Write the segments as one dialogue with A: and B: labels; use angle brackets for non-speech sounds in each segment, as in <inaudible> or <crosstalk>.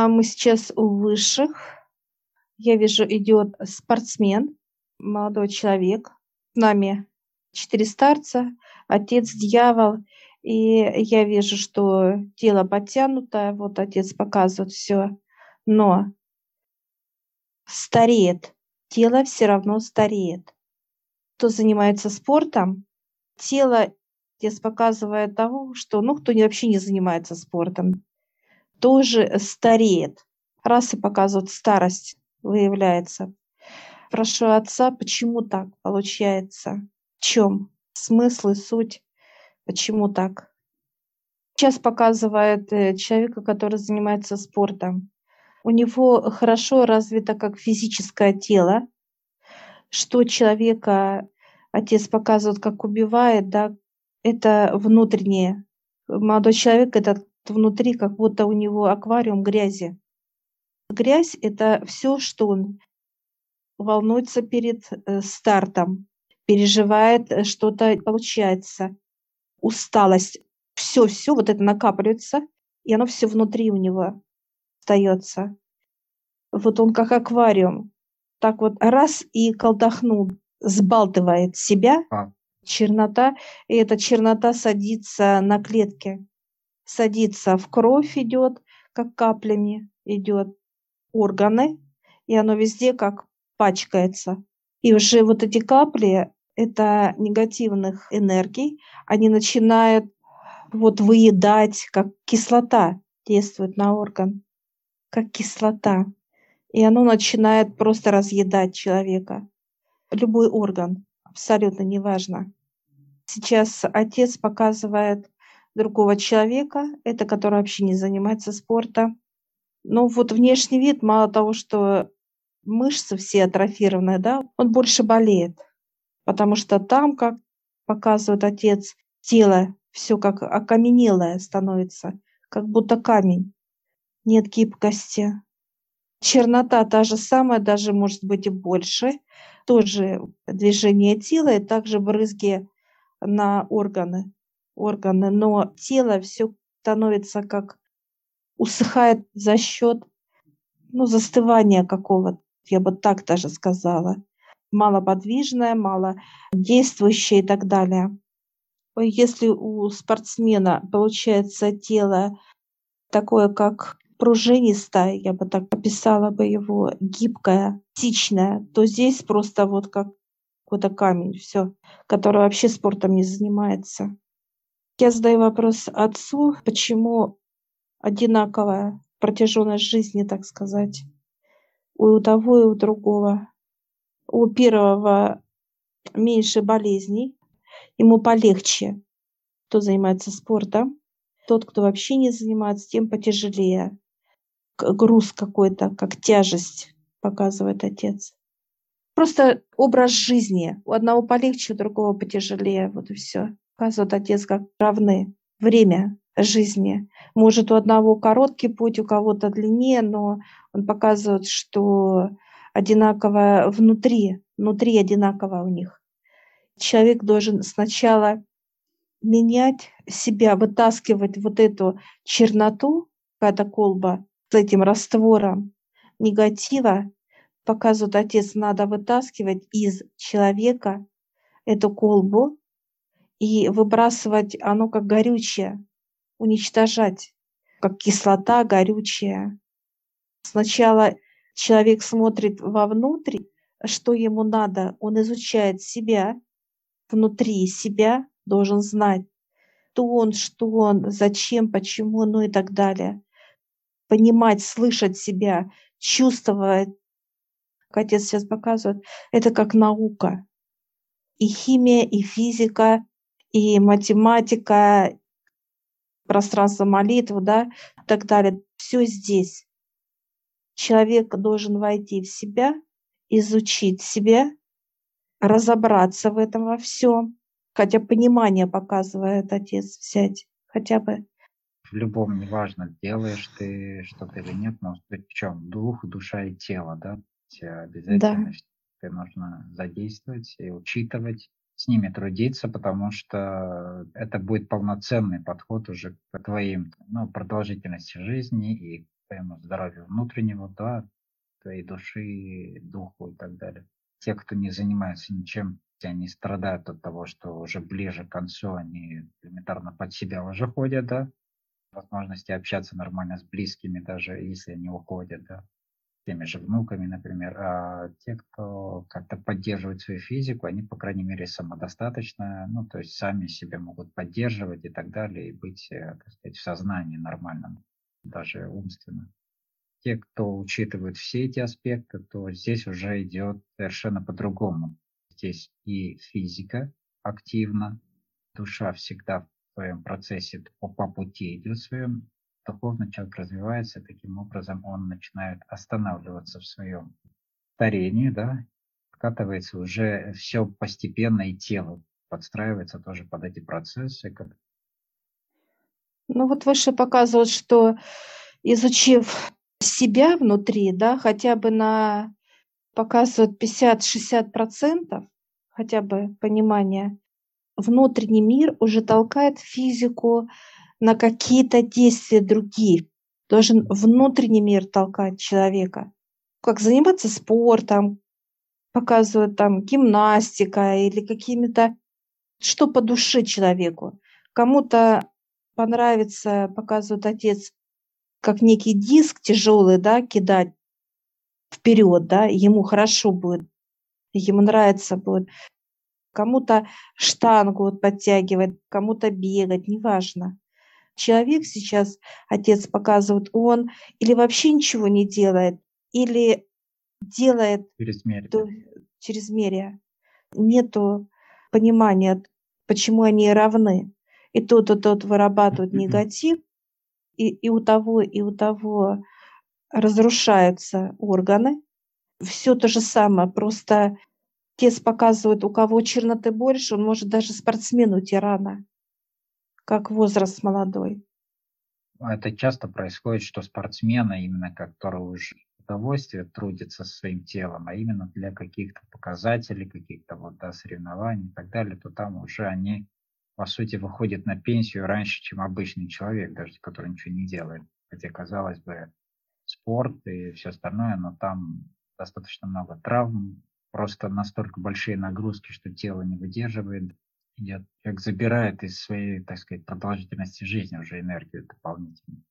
A: А мы сейчас у высших. Я вижу, идет спортсмен, молодой человек. С нами четыре старца, отец, дьявол. И я вижу, что тело подтянутое, вот отец показывает все, но стареет, тело все равно стареет. Кто занимается спортом, тело отец показывает того, что, ну, кто вообще не занимается спортом, тоже стареет. Раз и показывает старость, выявляется. Прошу отца, почему так получается? В чем смысл и суть? Почему так? Сейчас показывает э, человека, который занимается спортом. У него хорошо развито как физическое тело, что человека отец показывает, как убивает, да, это внутреннее. Молодой человек этот внутри, как будто у него аквариум грязи. Грязь – это все, что он волнуется перед э, стартом, переживает э, что-то, получается, усталость. Все-все вот это накапливается, и оно все внутри у него остается. Вот он как аквариум. Так вот раз и колдохнул, сбалтывает себя, а. чернота, и эта чернота садится на клетке. Садится в кровь идет, как каплями идет, органы, и оно везде как пачкается. И уже вот эти капли, это негативных энергий, они начинают вот выедать, как кислота действует на орган, как кислота. И оно начинает просто разъедать человека. Любой орган, абсолютно неважно. Сейчас отец показывает другого человека, это который вообще не занимается спортом. Но вот внешний вид, мало того, что мышцы все атрофированные, да, он больше болеет потому что там, как показывает отец, тело все как окаменелое становится, как будто камень. Нет гибкости. Чернота та же самая, даже может быть и больше. Тоже движение тела и также брызги на органы. Органы. Но тело все становится как усыхает за счет ну, застывания какого-то, я бы так даже сказала малоподвижная, малодействующая и так далее. Если у спортсмена получается тело такое, как пружинистое, я бы так описала бы его, гибкое, птичное, то здесь просто вот как какой-то камень, все, который вообще спортом не занимается. Я задаю вопрос отцу, почему одинаковая протяженность жизни, так сказать, у того и у другого у первого меньше болезней, ему полегче, кто занимается спортом. Тот, кто вообще не занимается, тем потяжелее. Груз какой-то, как тяжесть, показывает отец. Просто образ жизни. У одного полегче, у другого потяжелее. Вот и все. Показывает отец, как равны. Время жизни. Может, у одного короткий путь, у кого-то длиннее, но он показывает, что одинаково внутри, внутри одинаково у них. Человек должен сначала менять себя, вытаскивать вот эту черноту, какая-то колба с этим раствором негатива, показывает отец, надо вытаскивать из человека эту колбу и выбрасывать оно как горючее, уничтожать, как кислота горючая. Сначала человек смотрит вовнутрь, что ему надо, он изучает себя, внутри себя должен знать, кто он, что он, зачем, почему, ну и так далее. Понимать, слышать себя, чувствовать, отец сейчас показывает, это как наука. И химия, и физика, и математика, пространство молитвы, да, и так далее. Все здесь человек должен войти в себя, изучить себя, разобраться в этом во всем, хотя понимание показывает отец взять, хотя бы.
B: В любом, неважно, делаешь ты что-то или нет, но в чем? Дух, душа и тело, да? Обязательно да. нужно задействовать и учитывать, с ними трудиться, потому что это будет полноценный подход уже к твоим ну, продолжительности жизни и своему здоровью внутреннего, да, твоей души, духу и так далее. Те, кто не занимается ничем, они страдают от того, что уже ближе к концу они элементарно под себя уже ходят, да, возможности общаться нормально с близкими, даже если они уходят, да, теми же внуками, например. А те, кто как-то поддерживает свою физику, они, по крайней мере, самодостаточно, ну, то есть сами себя могут поддерживать и так далее, и быть, э, так сказать, в сознании нормальном, даже умственно. Те, кто учитывает все эти аспекты, то здесь уже идет совершенно по-другому. Здесь и физика активна, душа всегда в своем процессе по, по пути идет своем духовно человек развивается, таким образом он начинает останавливаться в своем старении, да, откатывается уже все постепенно, и тело подстраивается тоже под эти процессы. Как...
A: Ну вот выше показывают, что изучив себя внутри, да, хотя бы на показывают 50-60%, хотя бы понимание, внутренний мир уже толкает физику на какие-то действия другие. Должен внутренний мир толкать человека. Как заниматься спортом, показывают там гимнастика или какими-то, что по душе человеку. Кому-то понравится, показывает отец, как некий диск тяжелый, да, кидать вперед, да, ему хорошо будет, ему нравится будет. Кому-то штангу вот подтягивать, кому-то бегать, неважно человек сейчас, отец показывает, он или вообще ничего не делает, или делает
B: чрезмерие.
A: То, чрезмерие. Нету понимания, почему они равны. И тот, и тот вырабатывает негатив, и, и у того, и у того разрушаются органы. Все то же самое, просто отец показывает, у кого черноты больше, он может даже спортсмену уйти рано как возраст молодой.
B: Это часто происходит, что спортсмены, именно которые уже удовольствие трудятся своим телом, а именно для каких-то показателей, каких-то вот, да, соревнований и так далее, то там уже они, по сути, выходят на пенсию раньше, чем обычный человек, даже который ничего не делает. Хотя, казалось бы, спорт и все остальное, но там достаточно много травм, просто настолько большие нагрузки, что тело не выдерживает, идет, человек забирает из своей, так сказать, продолжительности жизни уже энергию дополнительную.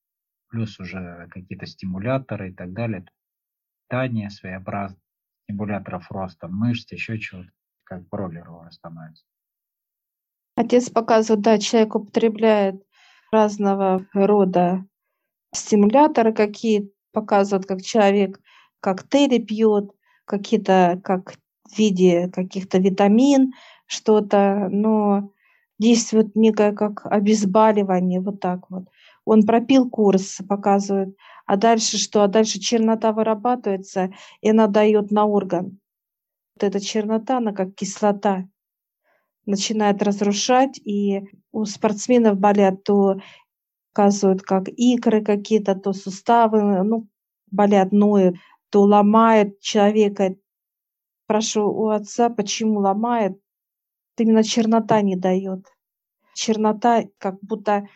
B: Плюс уже какие-то стимуляторы и так далее. Питание своеобразное, стимуляторов роста мышц, еще чего-то, как бройлер у вас становится.
A: Отец показывает, да, человек употребляет разного рода стимуляторы какие показывают, как человек коктейли пьет, какие-то как в виде каких-то витамин, что-то, но действует некое как обезболивание, вот так вот. Он пропил курс, показывает, а дальше что? А дальше чернота вырабатывается, и она дает на орган. Вот эта чернота, она как кислота начинает разрушать, и у спортсменов болят то показывают как икры какие-то, то суставы, ну, болят, ноют, то ломает человека. Прошу у отца, почему ломает? Именно чернота не дает. Чернота как будто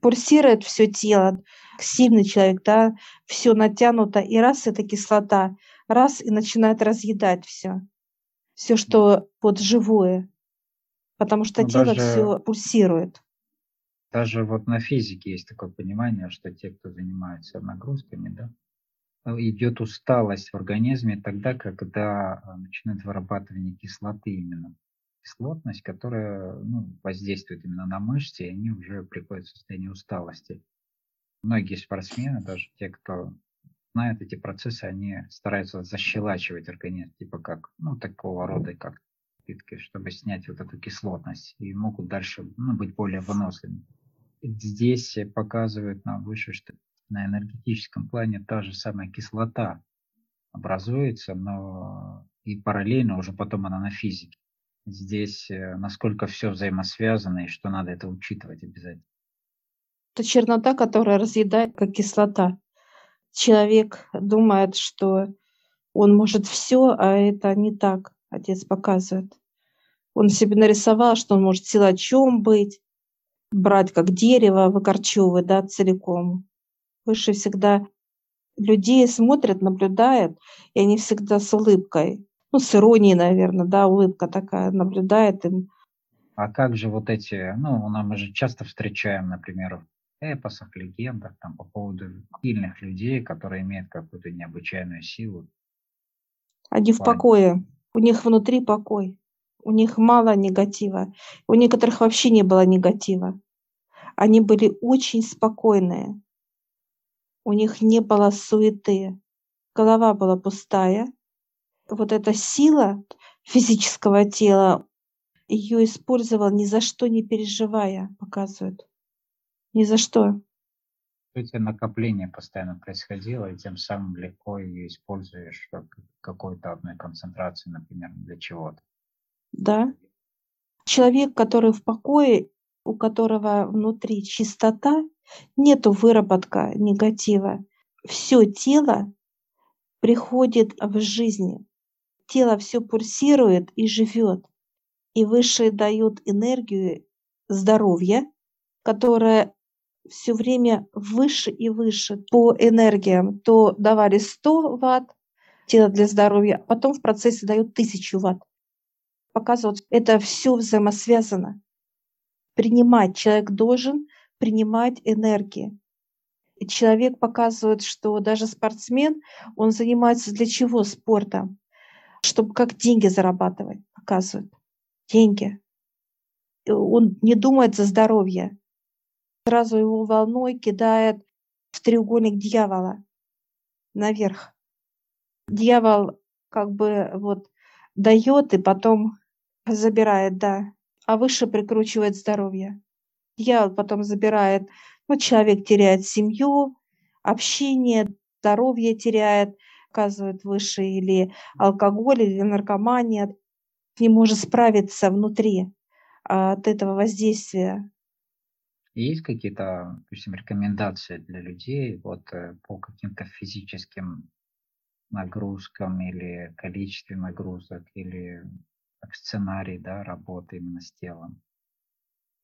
A: пульсирует все тело, сильный человек, да, все натянуто, и раз это кислота, раз и начинает разъедать все. Все, что вот живое. Потому что ну, тело даже, все пульсирует.
B: Даже вот на физике есть такое понимание, что те, кто занимается нагрузками, да, идет усталость в организме тогда, когда а, начинает вырабатывание кислоты именно кислотность, которая ну, воздействует именно на мышцы, и они уже приходят в состояние усталости. Многие спортсмены, даже те, кто знают эти процессы, они стараются защелачивать организм, типа как, ну, такого рода, как питки, чтобы снять вот эту кислотность, и могут дальше ну, быть более выносливыми. Здесь показывают нам выше, что на энергетическом плане та же самая кислота образуется, но и параллельно уже потом она на физике здесь, э, насколько все взаимосвязано и что надо это учитывать обязательно.
A: Это чернота, которая разъедает как кислота. Человек думает, что он может все, а это не так, отец показывает. Он себе нарисовал, что он может силачом быть, брать как дерево, выкорчевывать, да, целиком. Выше всегда людей смотрят, наблюдают, и они всегда с улыбкой. Ну, с иронией, наверное, да, улыбка такая, наблюдает им.
B: А как же вот эти, ну, мы же часто встречаем, например, в эпосах, легендах, там, по поводу сильных людей, которые имеют какую-то необычайную силу.
A: Они в покое, у них внутри покой, у них мало негатива, у некоторых вообще не было негатива. Они были очень спокойные, у них не было суеты, голова была пустая. Вот эта сила физического тела, ее использовал ни за что не переживая, показывают. Ни за что.
B: Эти накопление постоянно происходило, и тем самым легко ее используешь как какой-то одной концентрации, например, для чего-то.
A: Да. Человек, который в покое, у которого внутри чистота, нету выработка негатива. Все тело приходит в жизнь. Тело все пульсирует и живет. И высшие дают энергию здоровья, которая все время выше и выше по энергиям. То давали 100 ватт тело для здоровья, а потом в процессе дают 1000 ватт. Показывают, это все взаимосвязано. Принимать человек должен принимать энергии. И человек показывает, что даже спортсмен, он занимается для чего спортом? Чтобы как деньги зарабатывать, показывает. Деньги. Он не думает за здоровье. Сразу его волной кидает в треугольник дьявола наверх. Дьявол как бы вот дает и потом забирает, да, а выше прикручивает здоровье. Дьявол потом забирает, ну, человек теряет семью, общение, здоровье теряет, оказывает выше или алкоголь, или наркомания, не может справиться внутри а, от этого воздействия.
B: Есть какие-то, допустим, рекомендации для людей вот э, по каким-то физическим нагрузкам или количестве нагрузок или как сценарий да, работы именно с телом?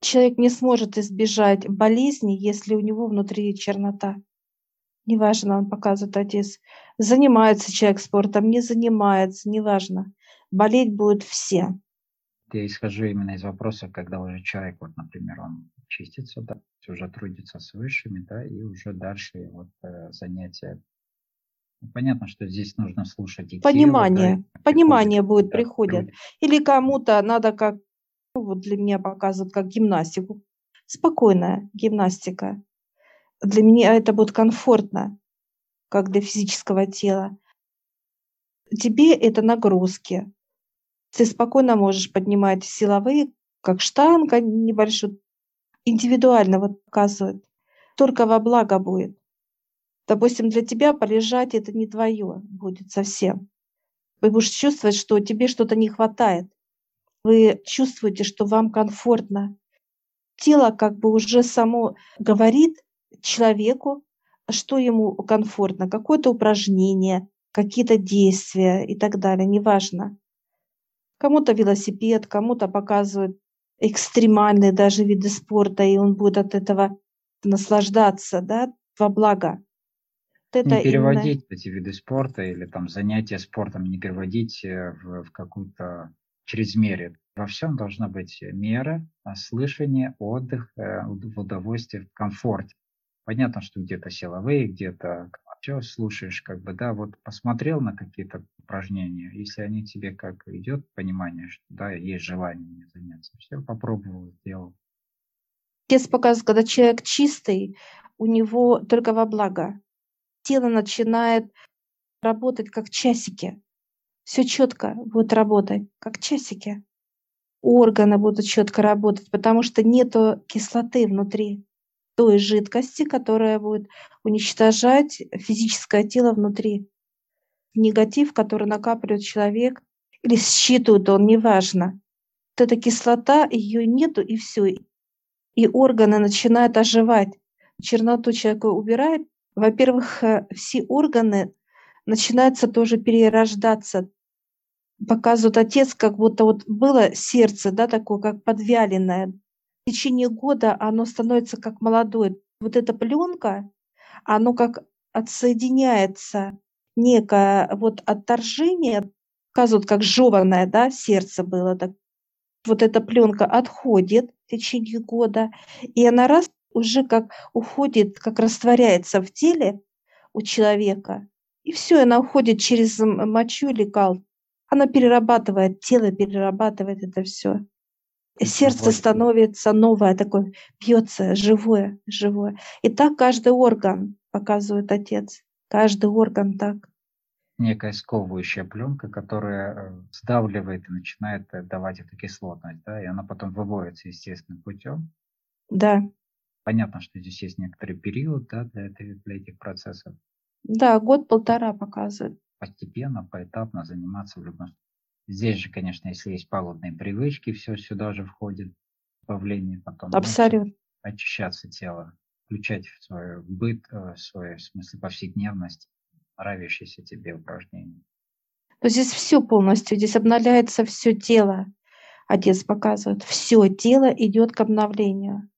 A: Человек не сможет избежать болезни, если у него внутри чернота. Неважно, он показывает отец. Занимается человек спортом, не занимается, неважно. Болеть будут все.
B: Я исхожу именно из вопроса, когда уже человек, вот, например, он чистится, да, уже трудится с высшими, да, и уже дальше вот э, занятия. Ну, понятно, что здесь нужно слушать и
A: Понимание, тело, да, понимание приходит, будет, да, приходит. Или кому-то надо как ну, вот для меня показывают как гимнастику. Спокойная гимнастика. Для меня это будет комфортно, как для физического тела. Тебе это нагрузки. Ты спокойно можешь поднимать силовые, как штанга небольшую, индивидуально вот показывают. Только во благо будет. Допустим, для тебя полежать это не твое будет совсем. Вы будешь чувствовать, что тебе что-то не хватает вы чувствуете, что вам комфортно. Тело как бы уже само говорит человеку, что ему комфортно, какое-то упражнение, какие-то действия и так далее, неважно. Кому-то велосипед, кому-то показывают экстремальные даже виды спорта, и он будет от этого наслаждаться, да, во благо.
B: Вот не переводить именно... эти виды спорта или там занятия спортом, не переводить э, в, в какую-то чрезмерие. Во всем должна быть мера, слышание, отдых, э, в удовольствии, в комфорте. Понятно, что где-то силовые, где-то все слушаешь, как бы, да, вот посмотрел на какие-то упражнения, если они тебе как идет понимание, что, да, есть желание заняться, все, попробовал, сделал.
A: Отец показывает, когда человек чистый, у него только во благо. Тело начинает работать как часики все четко будет работать, как часики. Органы будут четко работать, потому что нету кислоты внутри той жидкости, которая будет уничтожать физическое тело внутри. Негатив, который накапливает человек, или считывает он, неважно. Вот эта кислота, ее нету, и все. И органы начинают оживать. Черноту человека убирает. Во-первых, э, все органы начинается тоже перерождаться. Показывают отец, как будто вот было сердце, да, такое, как подвяленное. В течение года оно становится как молодое. Вот эта пленка, оно как отсоединяется некое вот отторжение, показывают, как жеванное, да, сердце было. Так. Вот эта пленка отходит в течение года, и она раз уже как уходит, как растворяется в теле у человека, и все, она уходит через мочу или кал. Она перерабатывает, тело перерабатывает это все. Сердце становится новое, такое бьется, живое, живое. И так каждый орган показывает отец. Каждый орган так.
B: Некая сковывающая пленка, которая э, сдавливает и начинает э, давать эту кислотность, да, и она потом выводится естественным путем.
A: Да.
B: Понятно, что здесь есть некоторый период да, для, для этих процессов.
A: Да, год-полтора показывает.
B: Постепенно, поэтапно заниматься в любом случае. Здесь же, конечно, если есть пагубные привычки, все сюда же входит, добавление потом.
A: Абсолютно.
B: Очищаться тело, включать в свой быт, э, в свой, в смысле, повседневность, нравящиеся тебе упражнения.
A: То здесь все полностью, здесь обновляется все тело. Отец показывает, все тело идет к обновлению.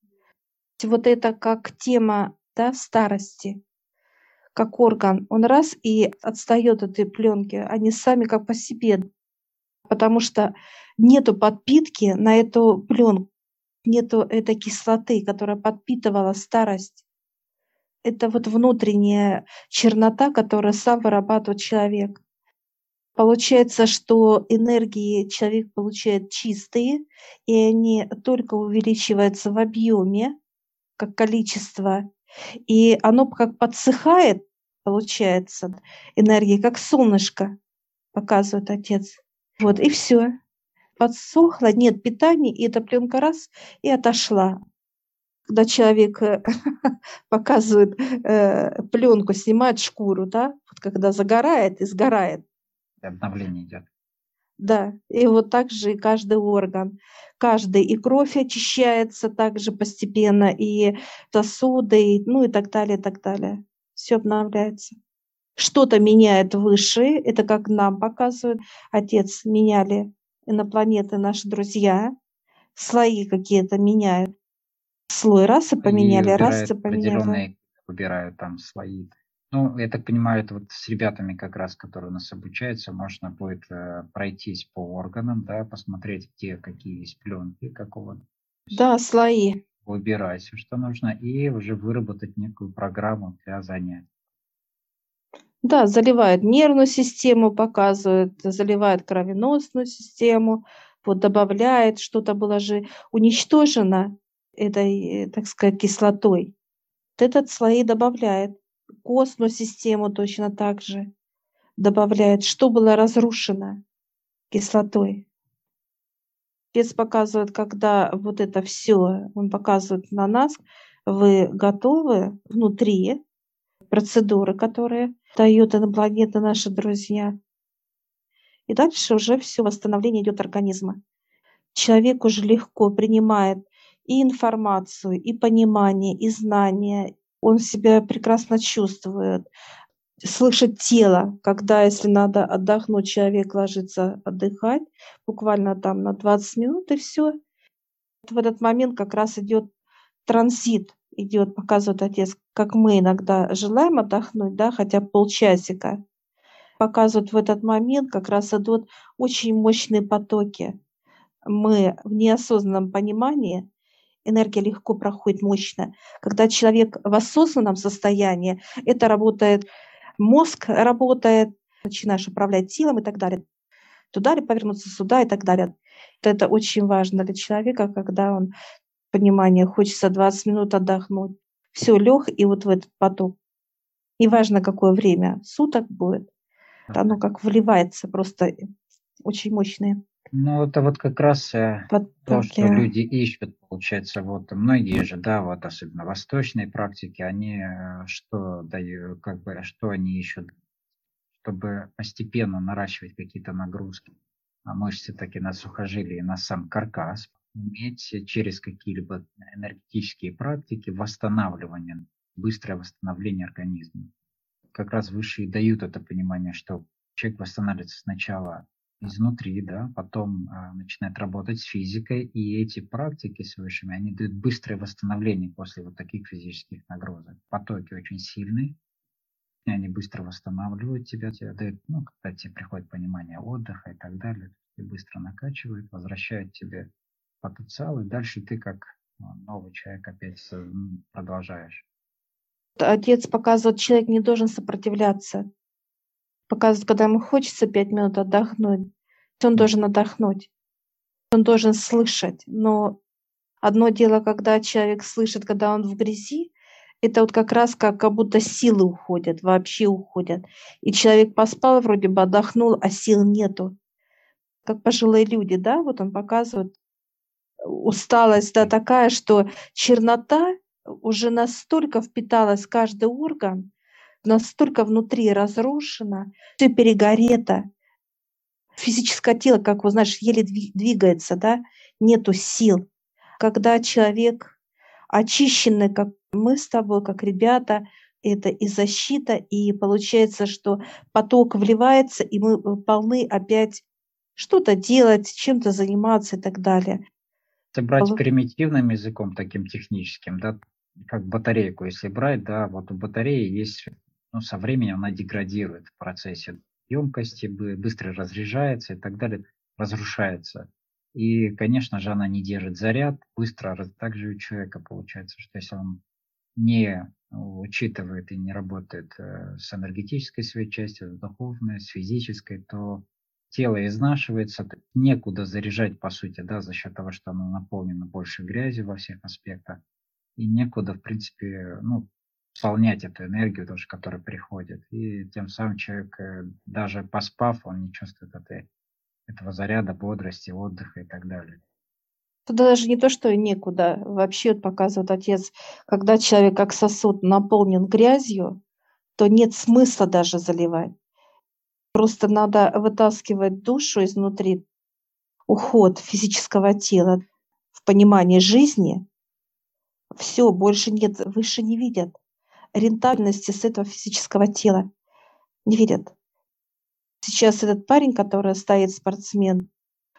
A: Вот это как тема да, старости, как орган, он раз и отстает от этой пленки, они сами как по себе потому что нету подпитки на эту пленку, нету этой кислоты, которая подпитывала старость. Это вот внутренняя чернота, которую сам вырабатывает человек. Получается, что энергии человек получает чистые, и они только увеличиваются в объеме, как количество, и оно как подсыхает, получается, энергии, как солнышко, показывает отец. Вот, и все. Подсохло, нет питания, и эта пленка раз и отошла. Когда человек э, <laughs> показывает э, пленку, снимает шкуру, да, вот когда загорает и сгорает.
B: Обновление идет.
A: Да, и вот так же и каждый орган. Каждый, и кровь очищается также постепенно, и сосуды, и, ну и так далее, и так далее. Все обновляется что-то меняет выше, это как нам показывают, отец меняли инопланеты наши друзья, слои какие-то меняют. Слой расы поменяли, расы поменяли.
B: Выбирают там слои. Ну, я так понимаю, это вот с ребятами как раз, которые у нас обучаются, можно будет э, пройтись по органам, да, посмотреть, где какие есть пленки, какого.
A: Да, слои.
B: Выбирать все, что нужно, и уже выработать некую программу для занятий.
A: Да, заливает нервную систему, показывает, заливает кровеносную систему, вот добавляет, что-то было же уничтожено этой, так сказать, кислотой. Вот этот слои добавляет. Костную систему точно так же добавляет, что было разрушено кислотой. Спец показывает, когда вот это все, он показывает на нас, вы готовы внутри процедуры, которые дают инопланеты наши друзья. И дальше уже все восстановление идет организма. Человек уже легко принимает и информацию, и понимание, и знания. Он себя прекрасно чувствует, слышит тело, когда, если надо отдохнуть, человек ложится отдыхать, буквально там на 20 минут, и все. В этот момент как раз идет транзит идет, показывает отец, как мы иногда желаем отдохнуть, да, хотя полчасика, показывают в этот момент, как раз идут очень мощные потоки. Мы в неосознанном понимании, энергия легко проходит мощно. Когда человек в осознанном состоянии, это работает, мозг работает, начинаешь управлять телом и так далее. Туда ли повернуться, сюда и так далее. Это очень важно для человека, когда он понимание, хочется 20 минут отдохнуть. Все, лег и вот в этот поток. Неважно, какое время, суток будет. Оно как вливается, просто очень мощное.
B: Ну, это вот как раз э, Потоки. то, что люди ищут, получается, вот многие же, да, вот особенно восточные практики, они э, что дают, как бы, что они ищут, чтобы постепенно наращивать какие-то нагрузки на мышцы, так и на сухожилия, на сам каркас, иметь через какие-либо энергетические практики восстанавливание, быстрое восстановление организма. Как раз выше и дают это понимание, что человек восстанавливается сначала изнутри, да, потом а, начинает работать с физикой, и эти практики с высшими, они дают быстрое восстановление после вот таких физических нагрузок. Потоки очень сильные, они быстро восстанавливают тебя, тебе дают, ну, когда тебе приходит понимание отдыха и так далее, и быстро накачивают, возвращают тебе потенциал, и дальше ты как а, новый человек опять продолжаешь.
A: Отец показывает, человек не должен сопротивляться. Показывает, когда ему хочется пять минут отдохнуть, он должен отдохнуть. Он должен слышать. Но одно дело, когда человек слышит, когда он в грязи, это вот как раз как, как будто силы уходят, вообще уходят. И человек поспал, вроде бы отдохнул, а сил нету. Как пожилые люди, да, вот он показывает, усталость, да, такая, что чернота уже настолько впиталась в каждый орган, настолько внутри разрушена, все перегорето. Физическое тело, как вы знаешь, еле двигается, да, нету сил. Когда человек очищенный, как мы с тобой, как ребята, это и защита, и получается, что поток вливается, и мы э, полны опять что-то делать, чем-то заниматься и так далее.
B: Это брать Пол... примитивным языком, таким техническим, да, как батарейку, если брать, да, вот у батареи есть, ну, со временем она деградирует в процессе емкости, быстро разряжается и так далее, разрушается. И, конечно же, она не держит заряд быстро. Также у человека получается, что если он не учитывает и не работает э, с энергетической своей частью, с духовной, с физической, то тело изнашивается, некуда заряжать, по сути, да, за счет того, что оно наполнено больше грязи во всех аспектах, и некуда, в принципе, ну, исполнять эту энергию тоже, которая приходит. И тем самым человек, э, даже поспав, он не чувствует этой этого заряда, бодрости, отдыха и так далее.
A: Тут даже не то, что некуда. Вообще вот показывает отец, когда человек как сосуд наполнен грязью, то нет смысла даже заливать. Просто надо вытаскивать душу изнутри, уход физического тела в понимании жизни. Все, больше нет, выше не видят. Рентабельности с этого физического тела не видят. Сейчас этот парень, который стоит спортсмен,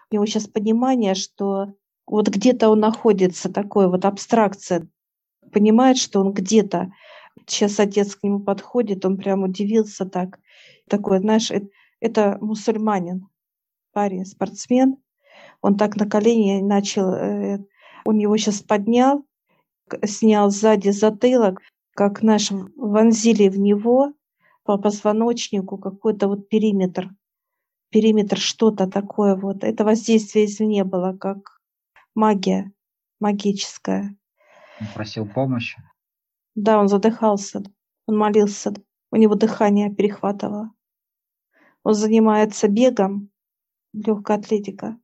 A: у него сейчас понимание, что вот где-то он находится, такой вот абстракция, понимает, что он где-то. Сейчас отец к нему подходит, он прям удивился так. Такой, знаешь, это, это мусульманин, парень, спортсмен. Он так на колени начал, э, он его сейчас поднял, снял сзади затылок, как наш вонзили в него, по позвоночнику какой-то вот периметр, периметр что-то такое вот. Это воздействие извне было, как магия магическая.
B: Он просил помощи?
A: Да, он задыхался, он молился, у него дыхание перехватывало. Он занимается бегом, легкая атлетика,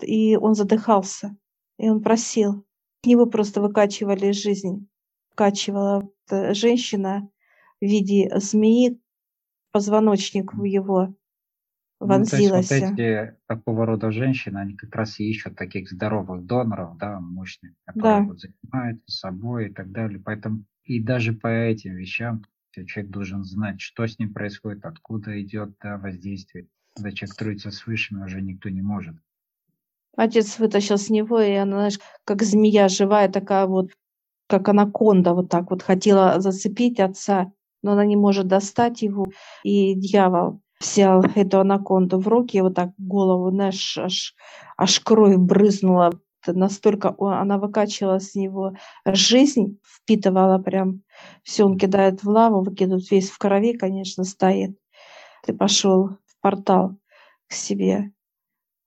A: и он задыхался, и он просил. Его просто выкачивали из жизни. Выкачивала женщина, в виде змеи позвоночник в его вонзилась.
B: Ну, то есть вот эти такого рода женщины, они как раз и ищут таких здоровых доноров, да, мощных, которые да. вот занимаются собой и так далее. Поэтому и даже по этим вещам человек должен знать, что с ним происходит, откуда идет да, воздействие. Когда человек трудится с высшими, уже никто не может.
A: Отец вытащил с него, и она, знаешь, как змея живая, такая вот, как анаконда, вот так вот хотела зацепить отца но она не может достать его. И дьявол взял эту анаконду в руки, вот так голову, знаешь, аж, аж кровь брызнула. Настолько она выкачивала с него жизнь, впитывала прям все, он кидает в лаву, выкидывает весь в крови, конечно, стоит. Ты пошел в портал к себе.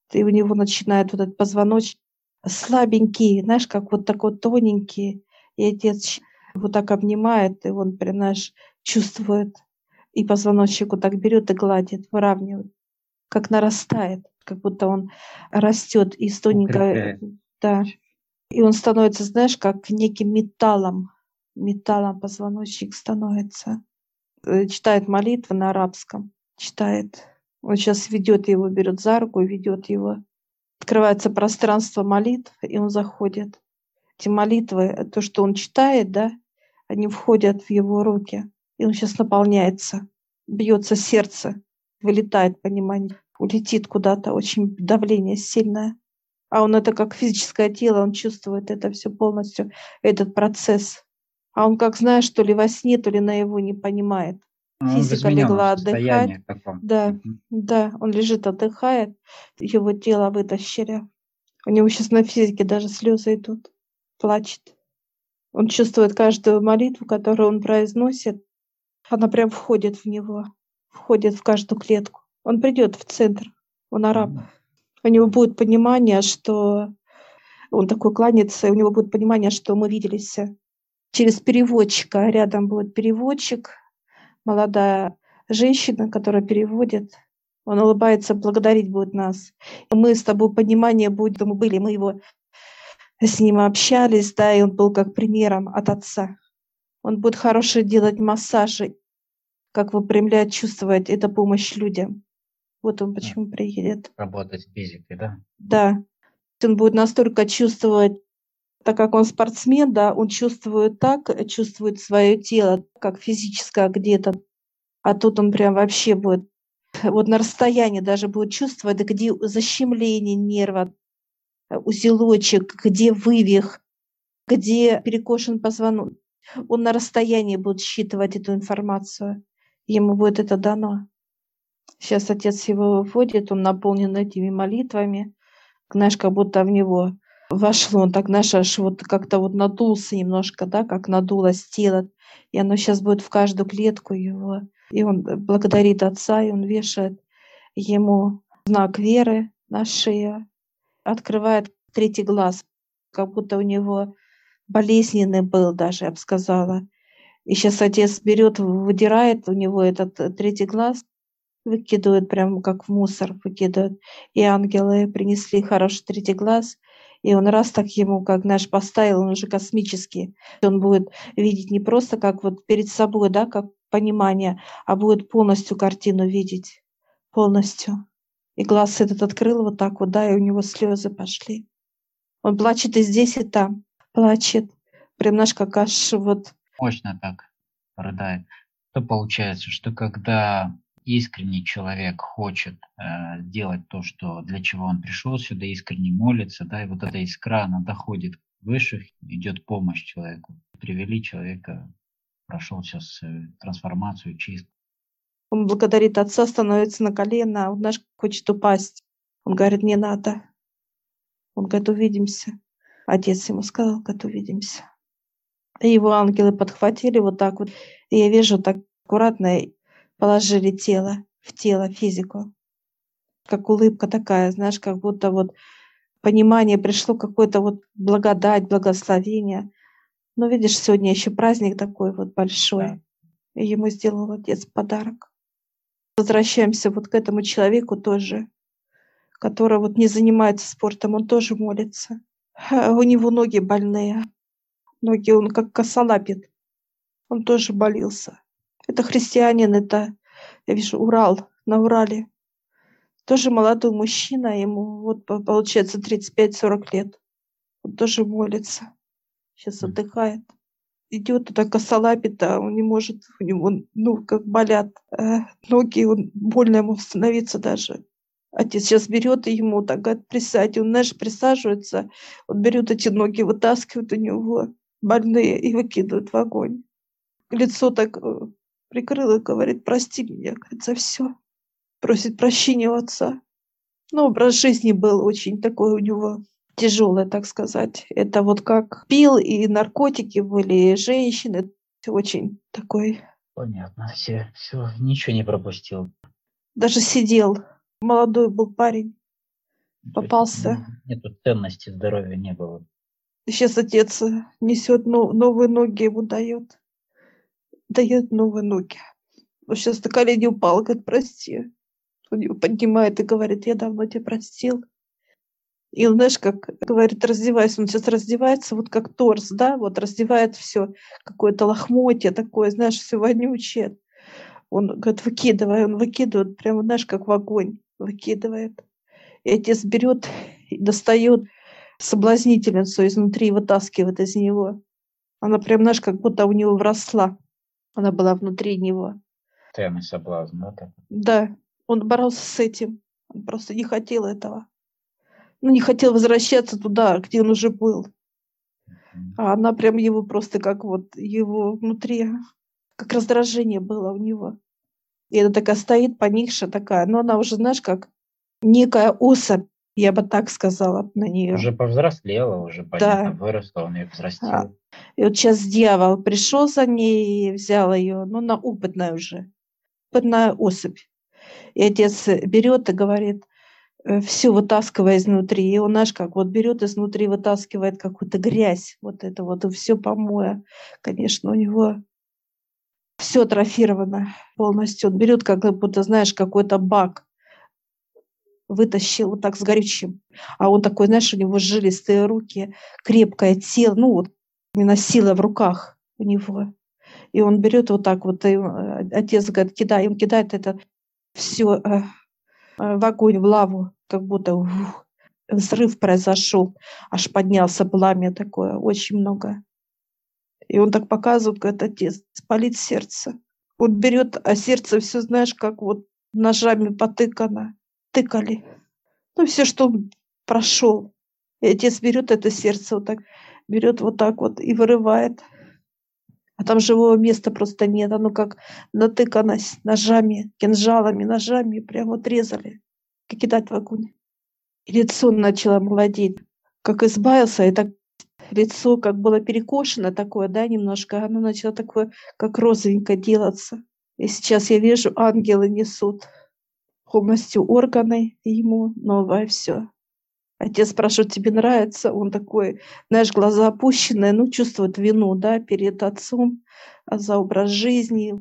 A: Ты у него начинает вот этот позвоночник слабенький, знаешь, как вот такой тоненький. И отец вот так обнимает, и он прям, знаешь, чувствует, и позвоночник вот так берет и гладит, выравнивает, как нарастает, как будто он растет из тоненького, да, и он становится, знаешь, как неким металлом, металлом позвоночник становится. Э, читает молитвы на арабском, читает. Он сейчас ведет его, берет за руку ведет его. Открывается пространство молитв, и он заходит. Эти молитвы, то, что он читает, да, они входят в его руки и он сейчас наполняется, бьется сердце, вылетает понимание, улетит куда-то, очень давление сильное. А он это как физическое тело, он чувствует это все полностью, этот процесс. А он как знаешь, то ли во сне, то ли на его не понимает.
B: Ну,
A: Физика легла отдыхать. Да,
B: Мгм.
A: да, он лежит, отдыхает. Его тело вытащили. У него сейчас на физике даже слезы идут. Плачет. Он чувствует каждую молитву, которую он произносит. Она прям входит в него, входит в каждую клетку. Он придет в центр. Он араб.
B: М.
A: У него будет понимание, что он такой кланяется, и у него будет понимание, что мы виделись через переводчика. Рядом будет переводчик, молодая женщина, которая переводит. Он улыбается, благодарить будет нас. Мы с тобой понимание будет, мы были, мы его с ним общались, да, и он был как примером от отца. Он будет хороший делать массажи, как выпрямлять, чувствовать. Это помощь людям. Вот он почему приедет.
B: Работать физикой, да?
A: Да. Он будет настолько чувствовать, так как он спортсмен, да, он чувствует так, чувствует свое тело, как физическое где-то. А тут он прям вообще будет <laughs> вот на расстоянии даже будет чувствовать, где защемление нерва, узелочек, где вывих, где перекошен позвонок. Он на расстоянии будет считывать эту информацию. Ему будет это дано. Сейчас отец его вводит, он наполнен этими молитвами. Знаешь, как будто в него вошло, он так, знаешь, аж вот как-то вот надулся немножко, да, как надулось тело. И оно сейчас будет в каждую клетку его. И он благодарит отца, и он вешает ему знак веры на шею, открывает третий глаз, как будто у него болезненный был даже, я бы сказала. И сейчас отец берет, выдирает у него этот э, третий глаз, выкидывают прям как в мусор выкидывают. И ангелы принесли хороший третий глаз, и он раз так ему, как наш поставил, он уже космический. Он будет видеть не просто как вот перед собой, да, как понимание, а будет полностью картину видеть. Полностью. И глаз этот открыл вот так вот, да, и у него слезы пошли. Он плачет и здесь, и там. Плачет. Прям наш как аж вот
B: Мощно так рыдает. То получается, что когда искренний человек хочет э, сделать то, что для чего он пришел сюда, искренне молится, да, и вот эта искра, она доходит выше, идет помощь человеку. Привели человека, прошел сейчас э, трансформацию, чистку.
A: Он благодарит отца, становится на колено, он наш хочет упасть. Он говорит, не надо. Он говорит, увидимся. Отец ему сказал, говорит, увидимся. И его ангелы подхватили вот так вот. И я вижу, так аккуратно положили тело в тело, физику. Как улыбка такая, знаешь, как будто вот понимание пришло, какое-то вот благодать, благословение. Но видишь, сегодня еще праздник такой вот большой. И ему сделал отец подарок. Возвращаемся вот к этому человеку тоже, который вот не занимается спортом, он тоже молится. У него ноги больные. Ноги он как косолапит. Он тоже болелся. Это христианин, это, я вижу, Урал, на Урале. Тоже молодой мужчина, ему вот получается 35-40 лет. Он тоже молится. Сейчас отдыхает. Идет туда косолапит, а он не может, у него, ну, как болят э, ноги, он больно ему становиться даже. Отец сейчас берет и ему так говорит, присядь. Он, знаешь, присаживается, он берет эти ноги, вытаскивает у него больные и выкидывает в огонь. Лицо так прикрыл и говорит, прости меня, говорит, за все. Просит прощения у отца. Ну, образ жизни был очень такой у него тяжелый, так сказать. Это вот как пил, и наркотики были, и женщины. Очень такой...
B: Понятно, все, все, ничего не пропустил.
A: Даже сидел. Молодой был парень. Попался.
B: Нету ценности здоровья не было.
A: Сейчас отец несет новые ноги ему дает дает новые ноги. Он сейчас на колени упал, говорит, прости. Он его поднимает и говорит, я давно тебя простил. И он, знаешь, как говорит, раздевайся, он сейчас раздевается, вот как торс, да, вот раздевает все, какое-то лохмотье такое, знаешь, все вонючее. Он говорит, выкидывай, он выкидывает, прямо, знаешь, как в огонь выкидывает. И отец берет и достает соблазнительницу изнутри, вытаскивает из него. Она прям, знаешь, как будто у него вросла. Она была внутри него.
B: Постоянный соблазн, да?
A: Да, он боролся с этим. Он просто не хотел этого. Ну, не хотел возвращаться туда, где он уже был. А она прям его просто как вот его внутри, как раздражение было у него. И она такая стоит, поникшая такая, но она уже, знаешь, как некая особь, я бы так сказала на нее.
B: Уже повзрослела, уже понятно, да. выросла, он ее взрастил. А.
A: И вот сейчас дьявол пришел за ней и взял ее, ну, на опытная уже, опытная особь. И отец берет и говорит, э, все вытаскивая изнутри. И он, знаешь, как вот берет изнутри, вытаскивает какую-то грязь, вот это вот, и все помоя. Конечно, у него все атрофировано полностью. Он берет, как будто, знаешь, какой-то бак, вытащил вот так с горючим. А он такой, знаешь, у него жилистые руки, крепкое тело, ну вот именно сила в руках у него. И он берет вот так вот, и э, отец говорит, кидай, он кидает это все э, э, в огонь, в лаву, как будто ух, взрыв произошел, аж поднялся пламя такое, очень много. И он так показывает, как отец, спалит сердце. Он берет, а сердце все, знаешь, как вот ножами потыкано, тыкали. Ну, все, что прошел. И отец берет это сердце вот так, берет вот так вот и вырывает. А там живого места просто нет. Оно как натыкано ножами, кинжалами, ножами, прямо отрезали, как кидать в огонь. И лицо начало молодеть. Как избавился, и так лицо как было перекошено такое, да, немножко, оно начало такое, как розовенько делаться. И сейчас я вижу, ангелы несут полностью органы ему, новое все. Отец спрашивает, тебе нравится? Он такой, знаешь, глаза опущенные, ну, чувствует вину, да, перед отцом а за образ жизни,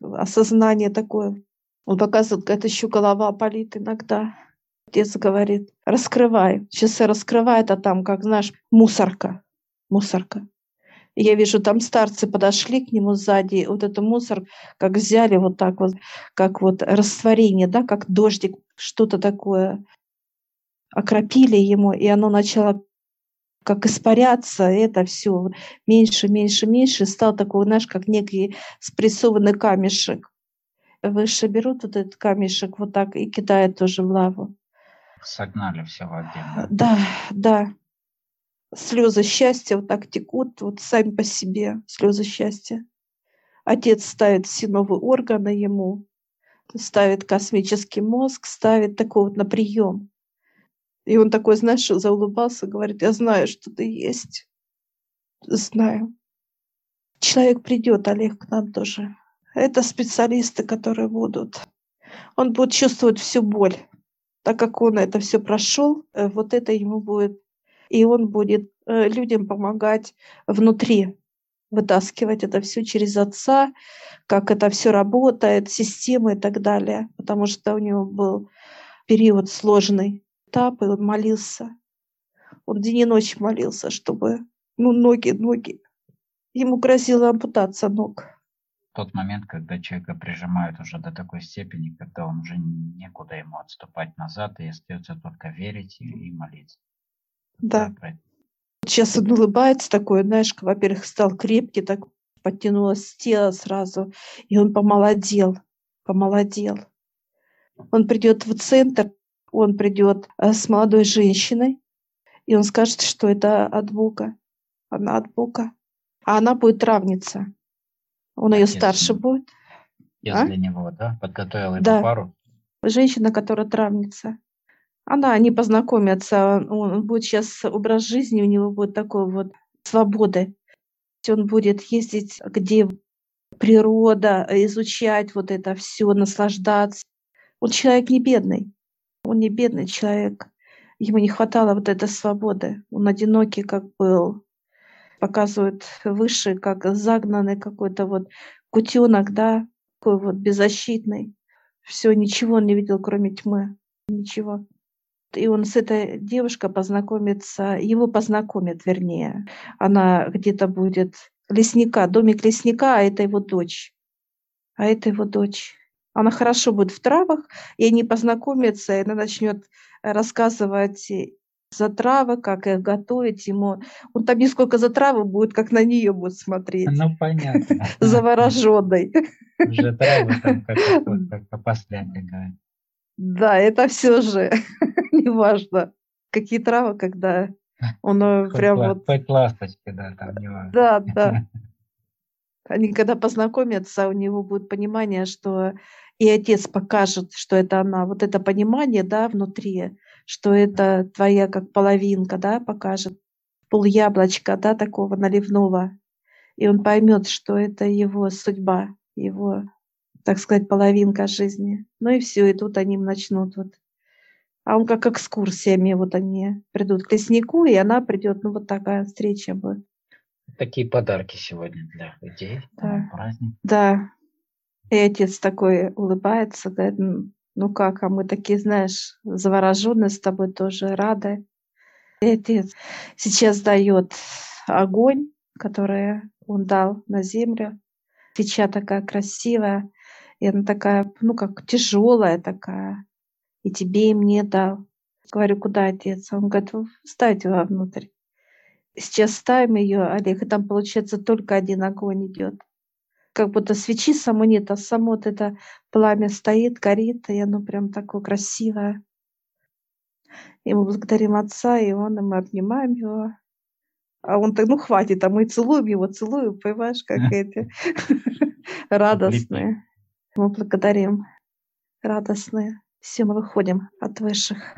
A: осознание такое. Он показывает, как еще голова болит иногда. Отец говорит, раскрывай. Сейчас раскрывает, а там, как знаешь, мусорка мусорка. Я вижу, там старцы подошли к нему сзади, вот этот мусор, как взяли вот так вот, как вот растворение, да, как дождик, что-то такое, окропили ему, и оно начало как испаряться, это все меньше, меньше, меньше, стал такой, знаешь, как некий спрессованный камешек. Выше берут вот этот камешек вот так и кидают тоже в лаву.
B: Согнали все в
A: один. Да, да слезы счастья вот так текут, вот сами по себе слезы счастья. Отец ставит все новые органы ему, ставит космический мозг, ставит такой вот на прием. И он такой, знаешь, заулыбался, говорит, я знаю, что ты есть. Знаю. Человек придет, Олег, к нам тоже. Это специалисты, которые будут. Он будет чувствовать всю боль. Так как он это все прошел, э, вот это ему будет и он будет э, людям помогать внутри, вытаскивать это все через отца, как это все работает, системы и так далее, потому что у него был период сложный этап, и он молился. Он день и ночь молился, чтобы, ну, ноги, ноги. Ему грозила ампутация ног.
B: Тот момент, когда человека прижимают уже до такой степени, когда он уже некуда ему отступать назад, и остается только верить и молиться.
A: Да. Сейчас он улыбается такой, знаешь, во-первых, стал крепкий, так подтянулось тело сразу, и он помолодел, помолодел. Он придет в центр, он придет э, с молодой женщиной, и он скажет, что это от Бога. Она от Бога. А она будет травница. Он ее старше будет.
B: Я а? для него, да? Подготовил эту да. пару.
A: Женщина, которая травница. Она, они познакомятся, он будет сейчас, образ жизни у него будет такой вот свободы. Он будет ездить, где природа, изучать вот это все, наслаждаться. Он человек не бедный, он не бедный человек. Ему не хватало вот этой свободы. Он одинокий как был. Показывает выше, как загнанный какой-то вот кутенок, да, такой вот беззащитный. Все, ничего он не видел, кроме тьмы. Ничего и он с этой девушкой познакомится, его познакомит, вернее. Она где-то будет лесника, домик лесника, а это его дочь. А это его дочь. Она хорошо будет в травах, и они познакомятся, и она начнет рассказывать за травы, как их готовить ему. Он там несколько за травы будет, как на нее будет смотреть.
B: Ну, понятно. <laughs>
A: Завороженной.
B: Уже травы там как, как. <laughs>
A: Да, это все же <laughs> неважно. Какие травы, когда он прям вот...
B: Хоть ласточки, да, там неважно.
A: Да, <laughs> да. Они когда познакомятся, у него будет понимание, что и отец покажет, что это она, вот это понимание, да, внутри, что это твоя как половинка, да, покажет, пол яблочка, да, такого наливного, и он поймет, что это его судьба, его, так сказать, половинка жизни. Ну и все, и тут они начнут вот. А он как экскурсиями, вот они придут к леснику, и она придет, ну вот такая встреча будет.
B: Такие подарки сегодня для людей,
A: да. праздник. Да. И отец такой улыбается, говорит, ну как, а мы такие, знаешь, завороженные с тобой тоже рады. И отец сейчас дает огонь, который он дал на землю. Свеча такая красивая, и она такая, ну как тяжелая такая. И тебе, и мне дал. Говорю, куда отец? Он говорит, ставьте его внутрь. Сейчас ставим ее, Олег, и там, получается, только один огонь идет. Как будто свечи само нет, а само вот это пламя стоит, горит, и оно прям такое красивое. И мы благодарим Отца, и Он, и мы обнимаем Его. А он так, ну хватит, а мы целуем его, целуем, понимаешь, как <laughs> эти <laughs> радостные. Мы благодарим, радостные. Все, мы выходим от высших.